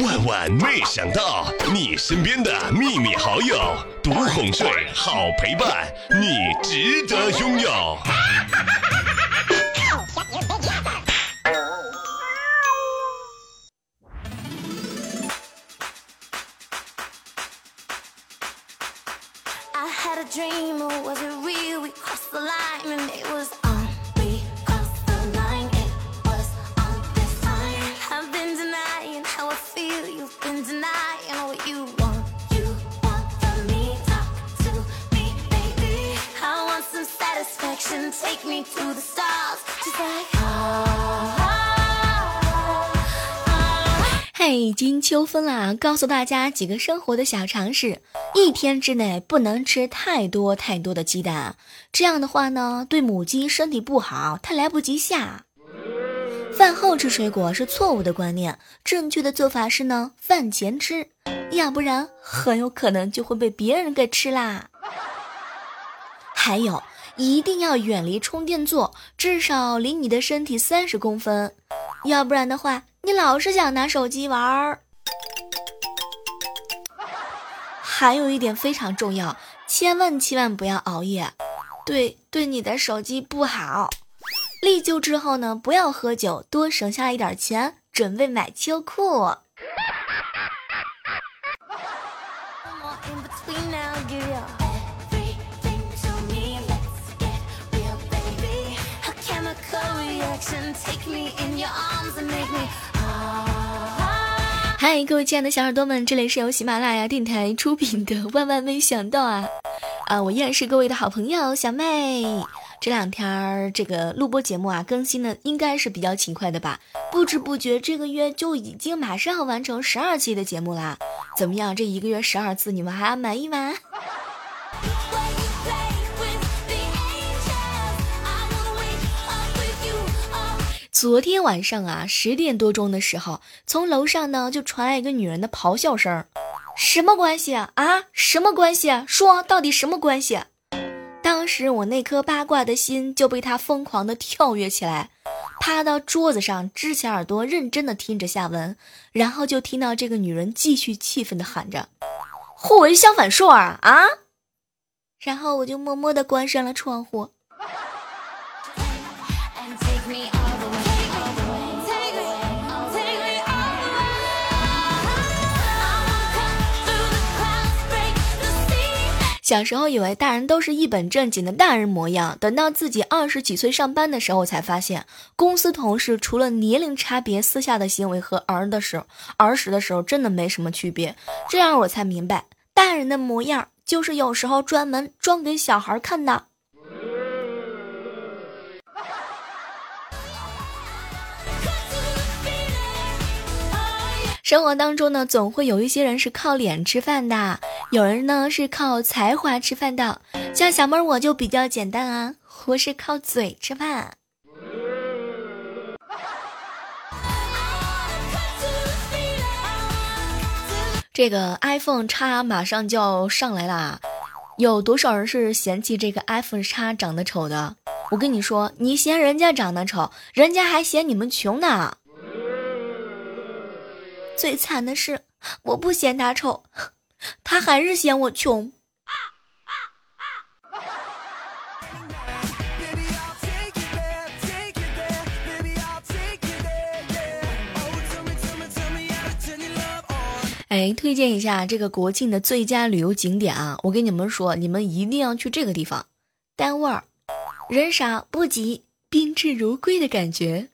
万万没想到，你身边的秘密好友，独哄睡，好陪伴，你值得拥有。嘿，已经秋分啦！告诉大家几个生活的小常识：一天之内不能吃太多太多的鸡蛋，这样的话呢，对母鸡身体不好，它来不及下。饭后吃水果是错误的观念，正确的做法是呢，饭前吃，要不然很有可能就会被别人给吃啦。还有，一定要远离充电座，至少离你的身体三十公分，要不然的话。你老是想拿手机玩儿，还有一点非常重要，千万千万不要熬夜，对对你的手机不好。立秋之后呢，不要喝酒，多省下一点钱，准备买秋裤。嗨，各位亲爱的小耳朵们，这里是由喜马拉雅电台出品的《万万没想到》啊啊！我依然是各位的好朋友小妹。这两天儿这个录播节目啊，更新的应该是比较勤快的吧？不知不觉这个月就已经马上完成十二期的节目啦。怎么样？这一个月十二次，你们还满意吗？昨天晚上啊，十点多钟的时候，从楼上呢就传来一个女人的咆哮声，什么关系啊？啊，什么关系？说到底什么关系？当时我那颗八卦的心就被她疯狂的跳跃起来，趴到桌子上，支起耳朵，认真的听着下文，然后就听到这个女人继续气愤的喊着：“互为相反数啊啊！”然后我就默默的关上了窗户。小时候以为大人都是一本正经的大人模样，等到自己二十几岁上班的时候，才发现公司同事除了年龄差别，私下的行为和儿的时候、儿时的时候真的没什么区别。这样我才明白，大人的模样就是有时候专门装给小孩看的。生活当中呢，总会有一些人是靠脸吃饭的，有人呢是靠才华吃饭的。像小妹儿我就比较简单啊，我是靠嘴吃饭。这个 iPhone 叉马上就要上来啦，有多少人是嫌弃这个 iPhone 叉长得丑的？我跟你说，你嫌人家长得丑，人家还嫌你们穷呢。最惨的是，我不嫌他丑，他还是嫌我穷。哎，推荐一下这个国庆的最佳旅游景点啊！我跟你们说，你们一定要去这个地方，单位儿，人少不挤，宾至如归的感觉。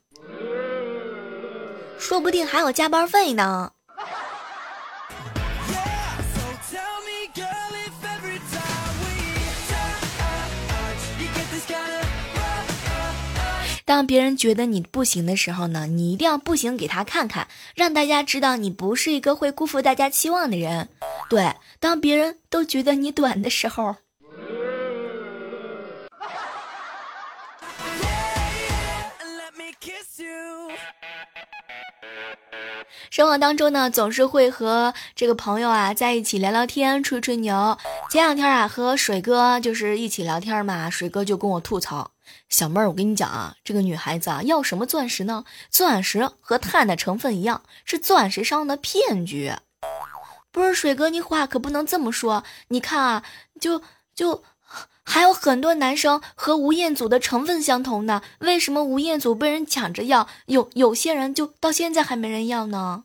说不定还有加班费呢。当别人觉得你不行的时候呢，你一定要不行给他看看，让大家知道你不是一个会辜负大家期望的人。对，当别人都觉得你短的时候。生活当中呢，总是会和这个朋友啊在一起聊聊天、吹吹牛。前两天啊，和水哥就是一起聊天嘛，水哥就跟我吐槽：“小妹儿，我跟你讲啊，这个女孩子啊，要什么钻石呢？钻石和碳的成分一样，是钻石商的骗局。不是水哥，你话可不能这么说。你看啊，就就还有很多男生和吴彦祖的成分相同呢，为什么吴彦祖被人抢着要，有有些人就到现在还没人要呢？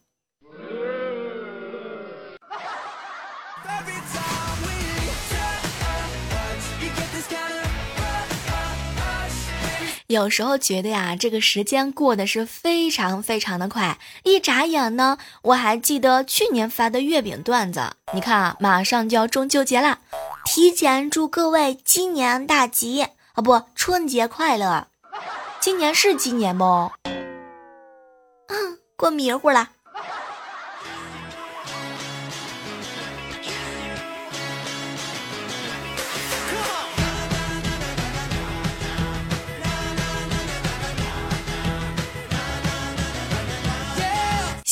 有时候觉得呀，这个时间过得是非常非常的快，一眨眼呢，我还记得去年发的月饼段子。你看啊，马上就要中秋节了，提前祝各位鸡年大吉啊，不，春节快乐。今年是鸡年不？嗯，过迷糊了。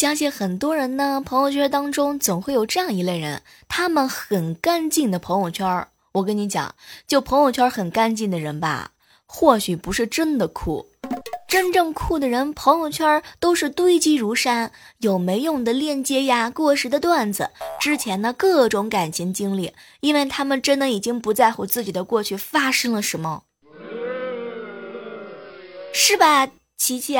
相信很多人呢，朋友圈当中总会有这样一类人，他们很干净的朋友圈。我跟你讲，就朋友圈很干净的人吧，或许不是真的酷。真正酷的人，朋友圈都是堆积如山，有没用的链接呀，过时的段子，之前的各种感情经历，因为他们真的已经不在乎自己的过去发生了什么，是吧，琪琪？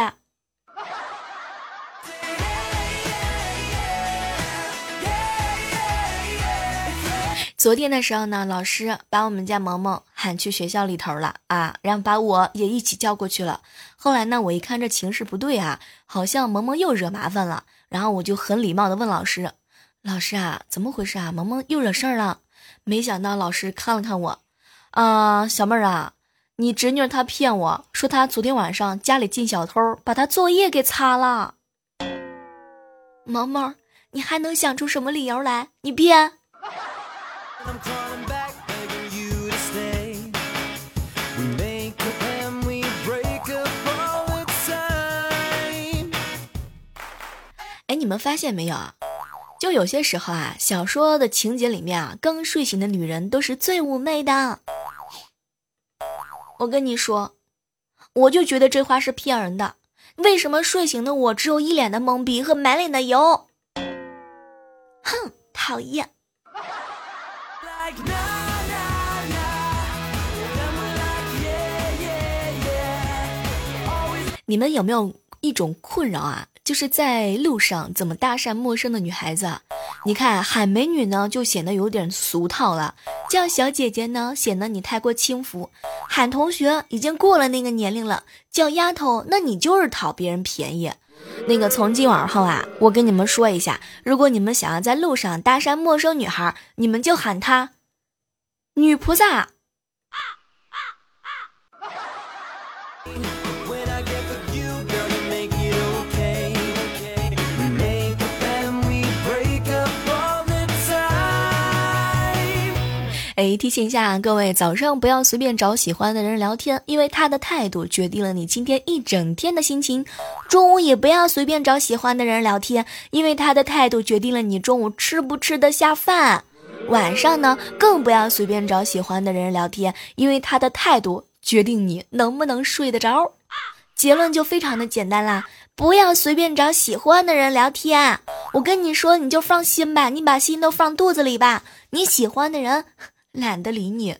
昨天的时候呢，老师把我们家萌萌喊去学校里头了啊，然后把我也一起叫过去了。后来呢，我一看这情势不对啊，好像萌萌又惹麻烦了，然后我就很礼貌的问老师：“老师啊，怎么回事啊？萌萌又惹事儿了？”没想到老师看了看我，啊，小妹儿啊，你侄女她骗我说她昨天晚上家里进小偷，把她作业给擦了。萌萌，你还能想出什么理由来？你编。哎，你们发现没有啊？就有些时候啊，小说的情节里面啊，刚睡醒的女人都是最妩媚的。我跟你说，我就觉得这话是骗人的。为什么睡醒的我只有一脸的懵逼和满脸的油？哼，讨厌。你们有没有一种困扰啊？就是在路上怎么搭讪陌生的女孩子？你看喊美女呢，就显得有点俗套了；叫小姐姐呢，显得你太过轻浮；喊同学已经过了那个年龄了；叫丫头，那你就是讨别人便宜。那个从今往后啊，我跟你们说一下，如果你们想要在路上搭讪陌生女孩，你们就喊她“女菩萨”。哎，提醒一下各位，早上不要随便找喜欢的人聊天，因为他的态度决定了你今天一整天的心情。中午也不要随便找喜欢的人聊天，因为他的态度决定了你中午吃不吃得下饭。晚上呢，更不要随便找喜欢的人聊天，因为他的态度决定你能不能睡得着。结论就非常的简单啦，不要随便找喜欢的人聊天。我跟你说，你就放心吧，你把心都放肚子里吧，你喜欢的人。懒得理你。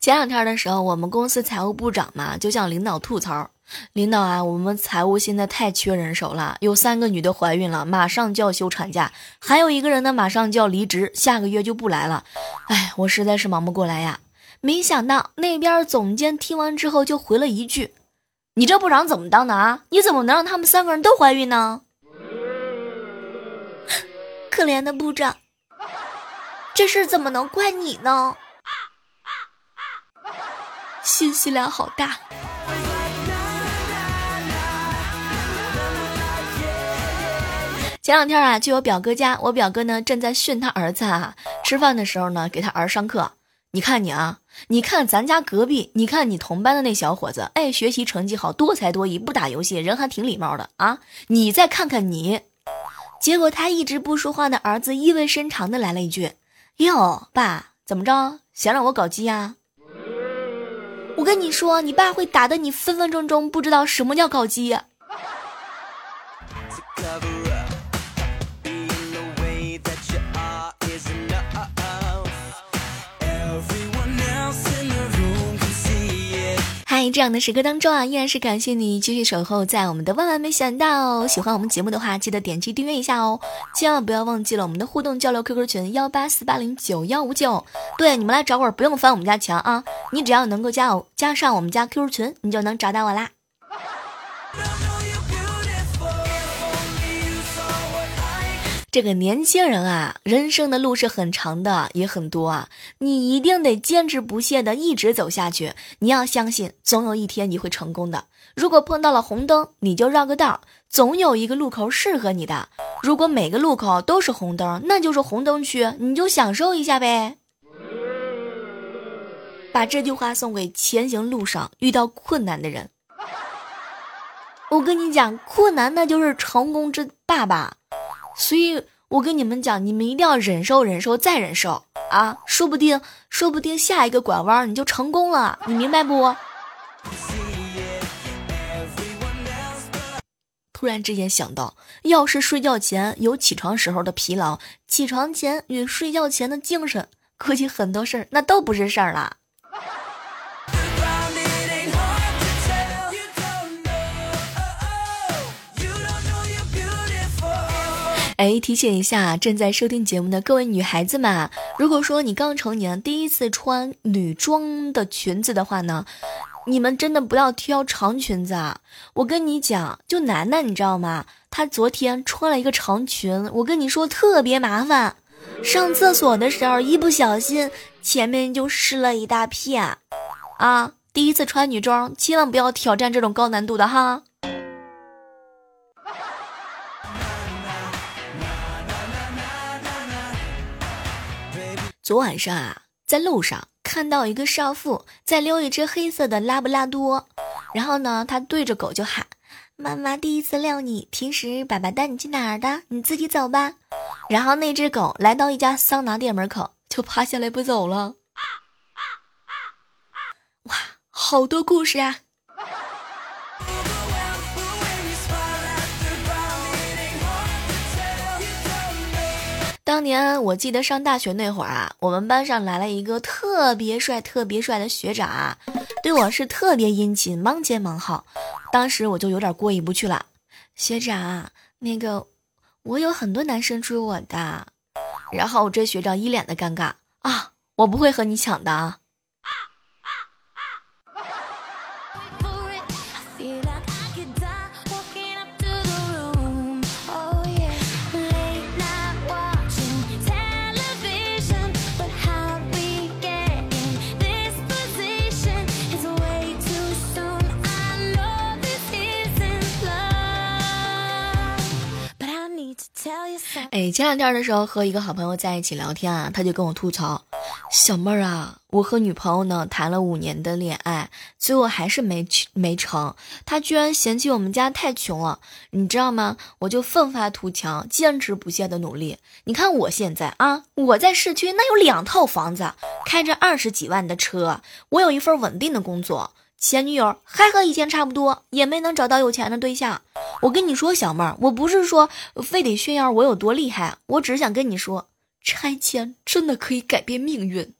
前两天的时候，我们公司财务部长嘛，就向领导吐槽：“领导啊，我们财务现在太缺人手了，有三个女的怀孕了，马上就要休产假，还有一个人呢，马上就要离职，下个月就不来了。哎，我实在是忙不过来呀。”没想到那边总监听完之后就回了一句：“你这部长怎么当的啊？你怎么能让他们三个人都怀孕呢？” 可怜的部长，这事怎么能怪你呢？信息量好大。前两天啊，去我表哥家，我表哥呢正在训他儿子啊。吃饭的时候呢，给他儿上课。你看你啊，你看咱家隔壁，你看你同班的那小伙子，哎，学习成绩好，多才多艺，不打游戏，人还挺礼貌的啊。你再看看你，结果他一直不说话的儿子意味深长的来了一句：“哟，爸，怎么着，想让我搞基呀？”我跟你说，你爸会打的你分分钟钟不知道什么叫搞基。在这样的时刻当中啊，依然是感谢你继续守候在我们的万万没想到。喜欢我们节目的话，记得点击订阅一下哦，千万不要忘记了我们的互动交流 QQ 群幺八四八零九幺五九。对，你们来找我不用翻我们家墙啊，你只要能够加我加上我们家 QQ 群，你就能找到我啦。这个年轻人啊，人生的路是很长的，也很多啊。你一定得坚持不懈的一直走下去。你要相信，总有一天你会成功的。如果碰到了红灯，你就绕个道，总有一个路口适合你的。如果每个路口都是红灯，那就是红灯区，你就享受一下呗。把这句话送给前行路上遇到困难的人。我跟你讲，困难那就是成功之爸爸。所以我跟你们讲，你们一定要忍受、忍受再忍受啊！说不定，说不定下一个拐弯你就成功了，你明白不？突然之间想到，要是睡觉前有起床时候的疲劳，起床前与睡觉前的精神，估计很多事儿那都不是事儿了。哎，提醒一下正在收听节目的各位女孩子们，如果说你刚成年第一次穿女装的裙子的话呢，你们真的不要挑长裙子啊！我跟你讲，就楠楠，你知道吗？她昨天穿了一个长裙，我跟你说特别麻烦，上厕所的时候一不小心前面就湿了一大片，啊！第一次穿女装，千万不要挑战这种高难度的哈。昨晚上啊，在路上看到一个少妇在遛一只黑色的拉布拉多，然后呢，他对着狗就喊：“妈妈第一次遛你，平时爸爸带你去哪儿的？你自己走吧。”然后那只狗来到一家桑拿店门口，就趴下来不走了。哇，好多故事啊！当年我记得上大学那会儿啊，我们班上来了一个特别帅、特别帅的学长，对我是特别殷勤，忙前忙后。当时我就有点过意不去了，学长，那个我有很多男生追我的。然后这学长一脸的尴尬啊，我不会和你抢的啊。哎，前两天的时候和一个好朋友在一起聊天啊，他就跟我吐槽：“小妹儿啊，我和女朋友呢谈了五年的恋爱，最后还是没没成。他居然嫌弃我们家太穷了，你知道吗？我就奋发图强，坚持不懈的努力。你看我现在啊，我在市区那有两套房子，开着二十几万的车，我有一份稳定的工作。”前女友还和以前差不多，也没能找到有钱的对象。我跟你说，小妹儿，我不是说非得炫耀我有多厉害，我只是想跟你说，拆迁真的可以改变命运。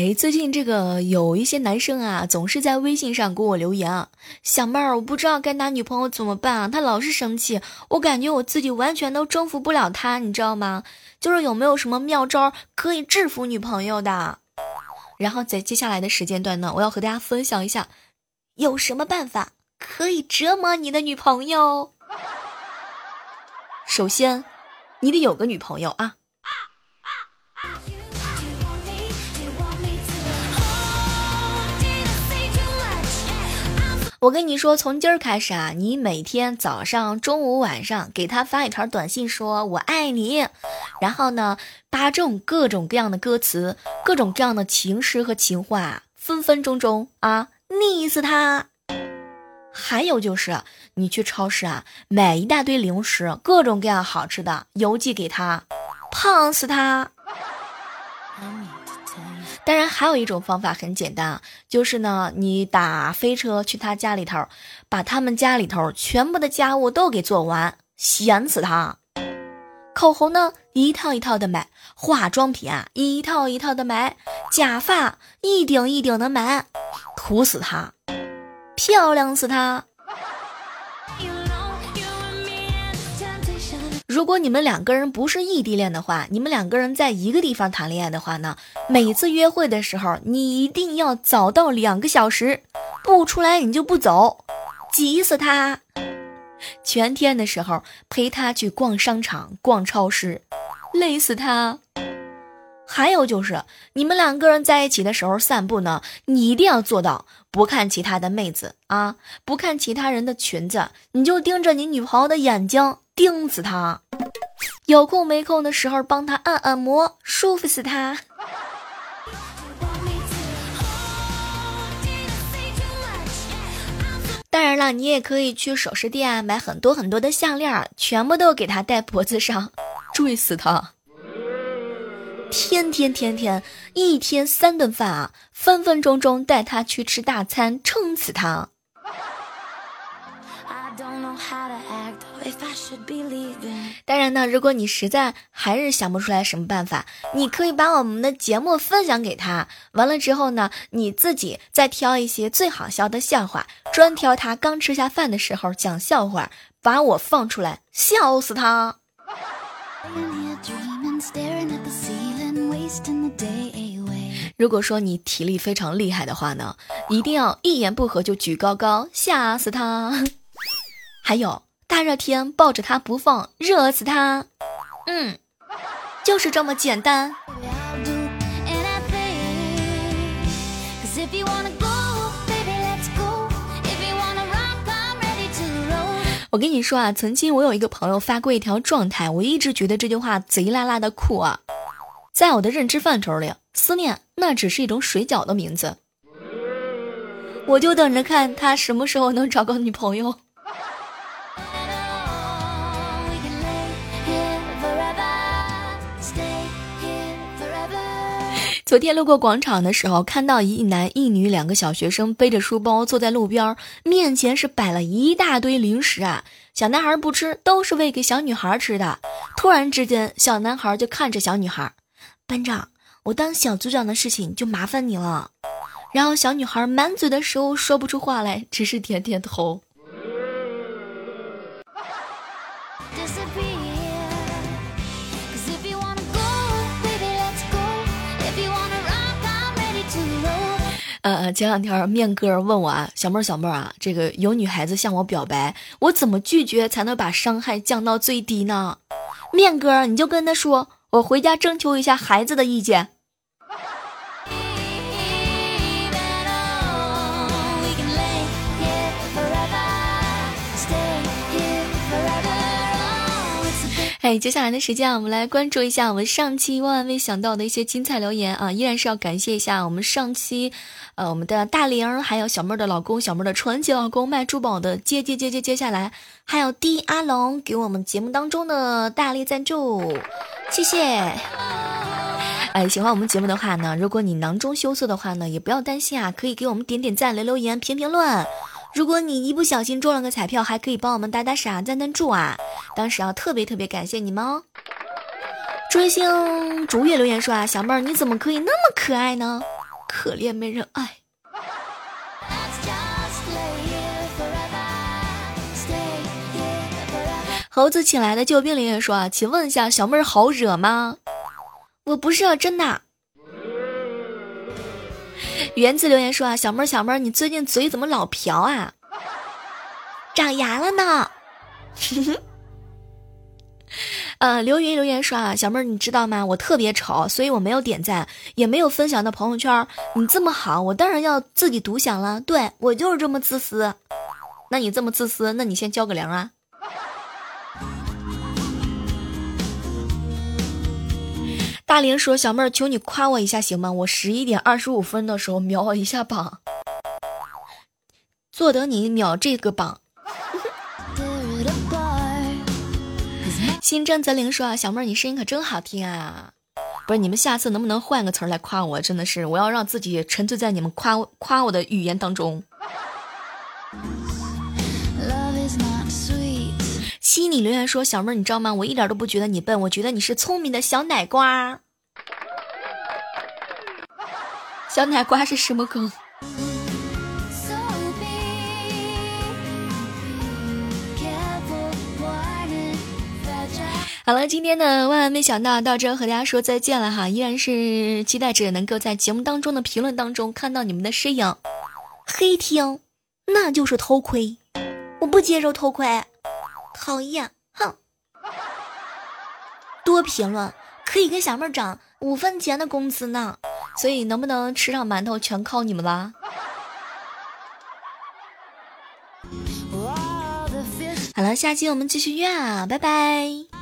哎，最近这个有一些男生啊，总是在微信上给我留言啊，小妹儿，我不知道该拿女朋友怎么办啊，他老是生气，我感觉我自己完全都征服不了他，你知道吗？就是有没有什么妙招可以制服女朋友的？然后在接下来的时间段呢，我要和大家分享一下，有什么办法可以折磨你的女朋友？首先，你得有个女朋友啊。我跟你说，从今儿开始啊，你每天早上、中午、晚上给他发一条短信，说我爱你，然后呢，把这种各种各样的歌词、各种各样的情诗和情话，分分钟钟啊腻死他。还有就是，你去超市啊，买一大堆零食，各种各样好吃的，邮寄给他，胖死他。当然，还有一种方法很简单啊，就是呢，你打飞车去他家里头，把他们家里头全部的家务都给做完，闲死他。口红呢，一套一套的买；化妆品啊，一套一套的买；假发一顶一顶的买，土死他。漂亮死他！如果你们两个人不是异地恋的话，你们两个人在一个地方谈恋爱的话呢，每次约会的时候，你一定要早到两个小时，不出来你就不走，急死他！全天的时候陪他去逛商场、逛超市，累死他！还有就是，你们两个人在一起的时候散步呢，你一定要做到不看其他的妹子啊，不看其他人的裙子，你就盯着你女朋友的眼睛，盯死他。有空没空的时候帮他按按摩，舒服死他。当然了，你也可以去首饰店买很多很多的项链，全部都给他戴脖子上，坠死他。天天天天一天三顿饭啊，分分钟钟带他去吃大餐，撑死他。当然呢，如果你实在还是想不出来什么办法，你可以把我们的节目分享给他。完了之后呢，你自己再挑一些最好笑的笑话，专挑他刚吃下饭的时候讲笑话，把我放出来，笑死他。如果说你体力非常厉害的话呢，一定要一言不合就举高高，吓死他。还有大热天抱着他不放，热死他。嗯，就是这么简单。我跟你说啊，曾经我有一个朋友发过一条状态，我一直觉得这句话贼拉拉的酷啊。在我的认知范畴里，思念那只是一种水饺的名字。我就等着看他什么时候能找个女朋友。昨天路过广场的时候，看到一男一女两个小学生背着书包坐在路边，面前是摆了一大堆零食啊。小男孩不吃，都是喂给小女孩吃的。突然之间，小男孩就看着小女孩，班长，我当小组长的事情就麻烦你了。然后小女孩满嘴的食物说不出话来，只是点点头。呃，前两天面哥问我啊，小妹儿小妹儿啊，这个有女孩子向我表白，我怎么拒绝才能把伤害降到最低呢？面哥，你就跟他说，我回家征求一下孩子的意见。哎，接下来的时间啊，我们来关注一下我们上期万万没想到的一些精彩留言啊！依然是要感谢一下我们上期，呃，我们的大玲还有小妹儿的老公，小妹儿的传奇老公卖珠宝的接接接接接下来，还有 D 阿龙给我们节目当中的大力赞助，谢谢。哎，喜欢我们节目的话呢，如果你囊中羞涩的话呢，也不要担心啊，可以给我们点点赞、留留言、评评论。如果你一不小心中了个彩票，还可以帮我们打打赏、赞赞助啊！当时要特别特别感谢你们哦。追星逐月留言说啊，小妹儿你怎么可以那么可爱呢？可怜没人爱。猴子请来的救兵留言说啊，请问一下小妹儿好惹吗？我不是真的。园子留言说啊，小妹儿小妹儿，你最近嘴怎么老瓢啊？长牙了呢。呃，刘云留言说啊，小妹儿你知道吗？我特别丑，所以我没有点赞，也没有分享到朋友圈。你这么好，我当然要自己独享了。对我就是这么自私。那你这么自私，那你先交个零啊。大玲说：“小妹儿，求你夸我一下行吗？我十一点二十五分的时候秒一下榜，坐等你秒这个榜。”新真则灵说：“啊，小妹儿，你声音可真好听啊！不是，你们下次能不能换个词儿来夸我？真的是，我要让自己沉醉在你们夸夸我的语言当中。”西你留言说：“小妹儿，你知道吗？我一点都不觉得你笨，我觉得你是聪明的小奶瓜。小奶瓜是什么梗？”好了，今天呢万万没想到到这和大家说再见了哈，依然是期待着能够在节目当中的评论当中看到你们的身影。黑听，那就是偷窥，我不接受偷窥。讨厌，哼！多评论可以给小妹涨五分钱的工资呢，所以能不能吃上馒头全靠你们了。好了，下期我们继续约啊，拜拜。